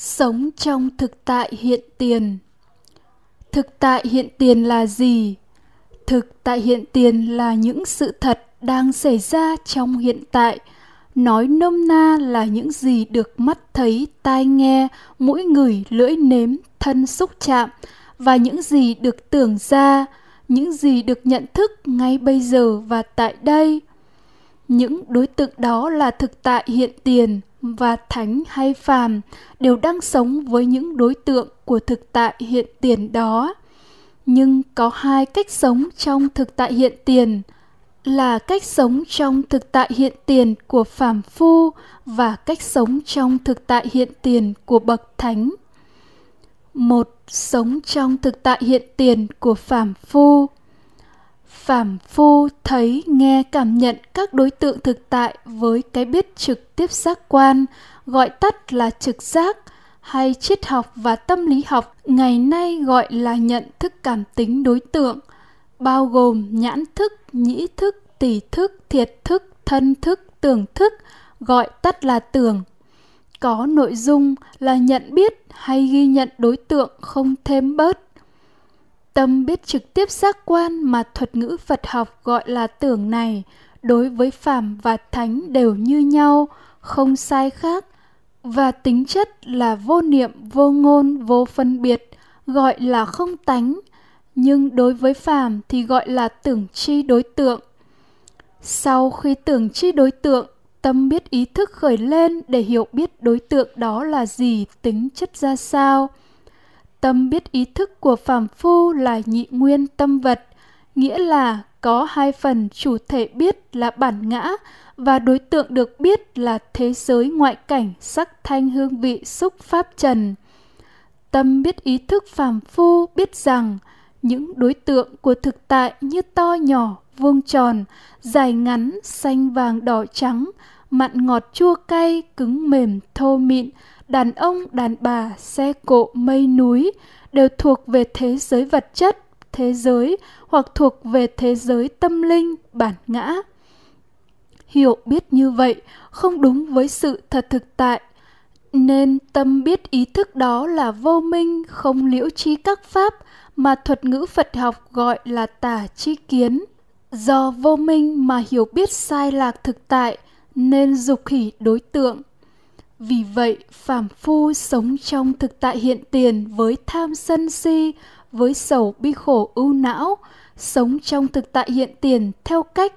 sống trong thực tại hiện tiền. Thực tại hiện tiền là gì? Thực tại hiện tiền là những sự thật đang xảy ra trong hiện tại. Nói nôm na là những gì được mắt thấy, tai nghe, mũi ngửi, lưỡi nếm, thân xúc chạm và những gì được tưởng ra, những gì được nhận thức ngay bây giờ và tại đây. Những đối tượng đó là thực tại hiện tiền và thánh hay phàm đều đang sống với những đối tượng của thực tại hiện tiền đó. Nhưng có hai cách sống trong thực tại hiện tiền, là cách sống trong thực tại hiện tiền của phàm phu và cách sống trong thực tại hiện tiền của bậc thánh. Một, sống trong thực tại hiện tiền của phàm phu phàm phu thấy nghe cảm nhận các đối tượng thực tại với cái biết trực tiếp giác quan, gọi tắt là trực giác, hay triết học và tâm lý học, ngày nay gọi là nhận thức cảm tính đối tượng, bao gồm nhãn thức, nhĩ thức tỷ thức, thiệt thức, thân thức, tưởng thức, gọi tắt là tưởng. Có nội dung là nhận biết hay ghi nhận đối tượng không thêm bớt tâm biết trực tiếp giác quan mà thuật ngữ phật học gọi là tưởng này, đối với phàm và thánh đều như nhau, không sai khác. Và tính chất là vô niệm, vô ngôn, vô phân biệt, gọi là không tánh, nhưng đối với phàm thì gọi là tưởng chi đối tượng. Sau khi tưởng chi đối tượng, tâm biết ý thức khởi lên để hiểu biết đối tượng đó là gì, tính chất ra sao tâm biết ý thức của phàm phu là nhị nguyên tâm vật, nghĩa là có hai phần chủ thể biết là bản ngã và đối tượng được biết là thế giới ngoại cảnh sắc thanh hương vị xúc pháp trần. Tâm biết ý thức phàm phu biết rằng những đối tượng của thực tại như to nhỏ, vuông tròn, dài ngắn, xanh vàng đỏ trắng, mặn ngọt chua cay, cứng mềm, thô mịn đàn ông, đàn bà, xe cộ, mây núi đều thuộc về thế giới vật chất, thế giới hoặc thuộc về thế giới tâm linh, bản ngã. Hiểu biết như vậy không đúng với sự thật thực tại, nên tâm biết ý thức đó là vô minh, không liễu trí các pháp mà thuật ngữ phật học gọi là tả chi kiến. Do vô minh mà hiểu biết sai lạc thực tại, nên dục hỉ đối tượng vì vậy, phàm phu sống trong thực tại hiện tiền với tham sân si, với sầu bi khổ ưu não, sống trong thực tại hiện tiền theo cách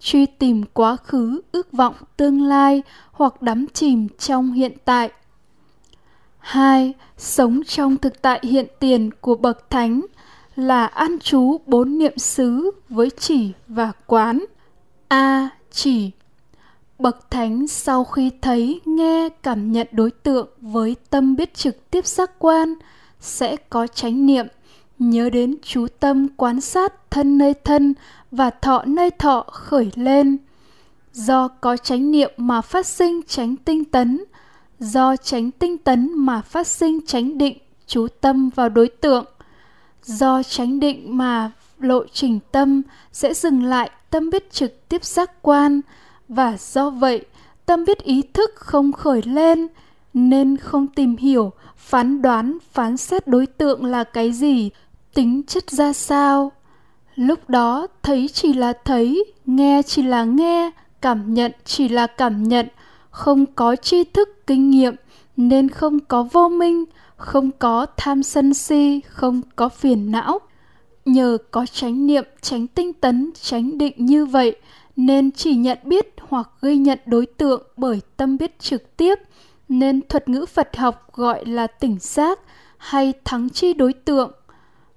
truy tìm quá khứ, ước vọng tương lai hoặc đắm chìm trong hiện tại. Hai, sống trong thực tại hiện tiền của bậc thánh là an trú bốn niệm xứ với chỉ và quán. A, chỉ bậc thánh sau khi thấy, nghe, cảm nhận đối tượng với tâm biết trực tiếp giác quan, sẽ có chánh niệm, nhớ đến chú tâm quan sát thân nơi thân và thọ nơi thọ khởi lên. Do có chánh niệm mà phát sinh chánh tinh tấn, do chánh tinh tấn mà phát sinh chánh định chú tâm vào đối tượng, do chánh định mà lộ trình tâm sẽ dừng lại tâm biết trực tiếp giác quan và do vậy, tâm biết ý thức không khởi lên, nên không tìm hiểu, phán đoán, phán xét đối tượng là cái gì, tính chất ra sao. Lúc đó, thấy chỉ là thấy, nghe chỉ là nghe, cảm nhận chỉ là cảm nhận. Không có tri thức, kinh nghiệm, nên không có vô minh, không có tham sân si, không có phiền não. Nhờ có chánh niệm tránh tinh tấn tránh định như vậy nên chỉ nhận biết hoặc ghi nhận đối tượng bởi tâm biết trực tiếp, nên thuật ngữ phật học gọi là tỉnh giác hay thắng chi đối tượng.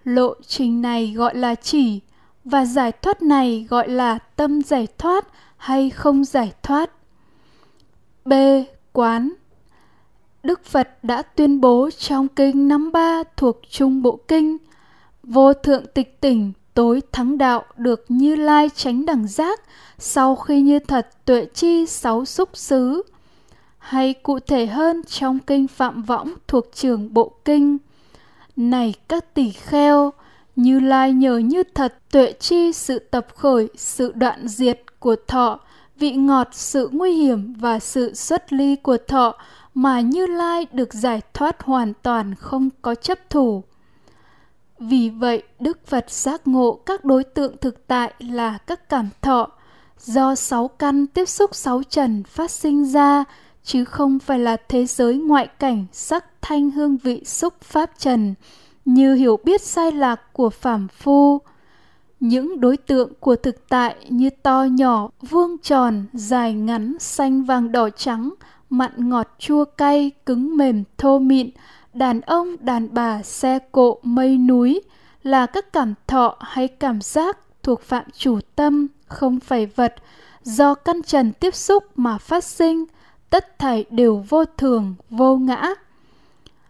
Lộ trình này gọi là chỉ và giải thoát này gọi là tâm giải thoát hay không giải thoát. B. Quán. Đức phật đã tuyên bố trong kinh năm ba thuộc trung bộ kinh, vô thượng tịch tỉnh tối thắng đạo được như lai tránh đẳng giác, sau khi như thật tuệ chi sáu xúc xứ hay cụ thể hơn, trong kinh phạm võng thuộc trường bộ kinh, này các tỷ kheo, như lai nhờ như thật tuệ chi sự tập khởi, sự đoạn diệt của thọ, vị ngọt, sự nguy hiểm và sự xuất ly của thọ mà Như Lai được giải thoát hoàn toàn không có chấp thủ. Vì vậy, Đức Phật giác ngộ các đối tượng thực tại là các cảm thọ, do sáu căn tiếp xúc sáu trần phát sinh ra, chứ không phải là thế giới ngoại cảnh sắc thanh hương vị xúc pháp trần, như hiểu biết sai lạc của phàm phu. Những đối tượng của thực tại như to nhỏ, vuông tròn, dài ngắn, xanh vàng đỏ trắng, mặn ngọt chua cay, cứng mềm thô mịn, đàn ông, đàn bà, xe cộ, mây núi là các cảm thọ hay cảm giác thuộc phạm chủ tâm, không phải vật, do căn trần tiếp xúc mà phát sinh, tất thảy đều vô thường, vô ngã.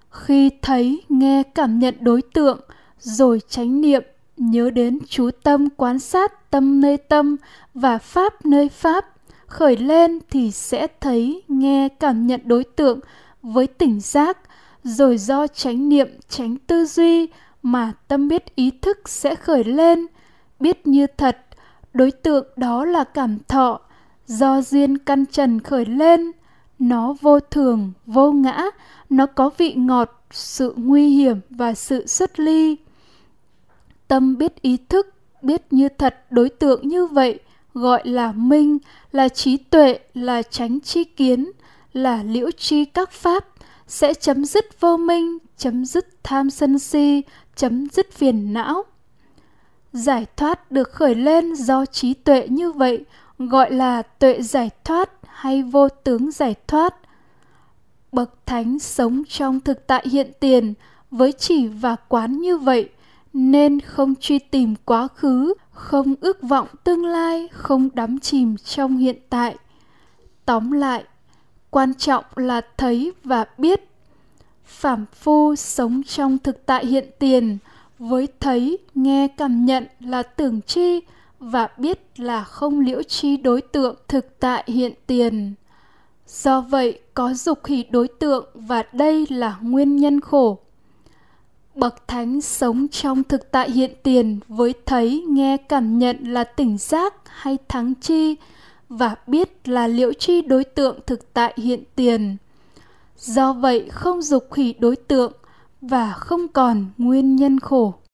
Khi thấy, nghe, cảm nhận đối tượng, rồi chánh niệm, nhớ đến chú tâm quan sát tâm nơi tâm và pháp nơi pháp, khởi lên thì sẽ thấy, nghe, cảm nhận đối tượng với tỉnh giác, rồi do chánh niệm, tránh tư duy mà tâm biết ý thức sẽ khởi lên, biết như thật, đối tượng đó là cảm thọ, do duyên căn trần khởi lên, nó vô thường, vô ngã, nó có vị ngọt, sự nguy hiểm và sự xuất ly. Tâm biết ý thức, biết như thật đối tượng như vậy, gọi là minh, là trí tuệ, là tránh chi kiến, là liễu chi các pháp, sẽ chấm dứt vô minh, chấm dứt tham sân si, chấm dứt phiền não. Giải thoát được khởi lên do trí tuệ như vậy, gọi là tuệ giải thoát hay vô tướng giải thoát. Bậc thánh sống trong thực tại hiện tiền với chỉ và quán như vậy, nên không truy tìm quá khứ, không ước vọng tương lai, không đắm chìm trong hiện tại. Tóm lại, quan trọng là thấy và biết. Phạm phu sống trong thực tại hiện tiền với thấy, nghe, cảm nhận là tưởng chi và biết là không liễu chi đối tượng thực tại hiện tiền. Do vậy, có dục hỷ đối tượng và đây là nguyên nhân khổ. Bậc thánh sống trong thực tại hiện tiền với thấy, nghe, cảm nhận là tỉnh giác hay thắng chi và biết là liễu chi đối tượng thực tại hiện tiền. Do vậy không dục khỉ đối tượng và không còn nguyên nhân khổ.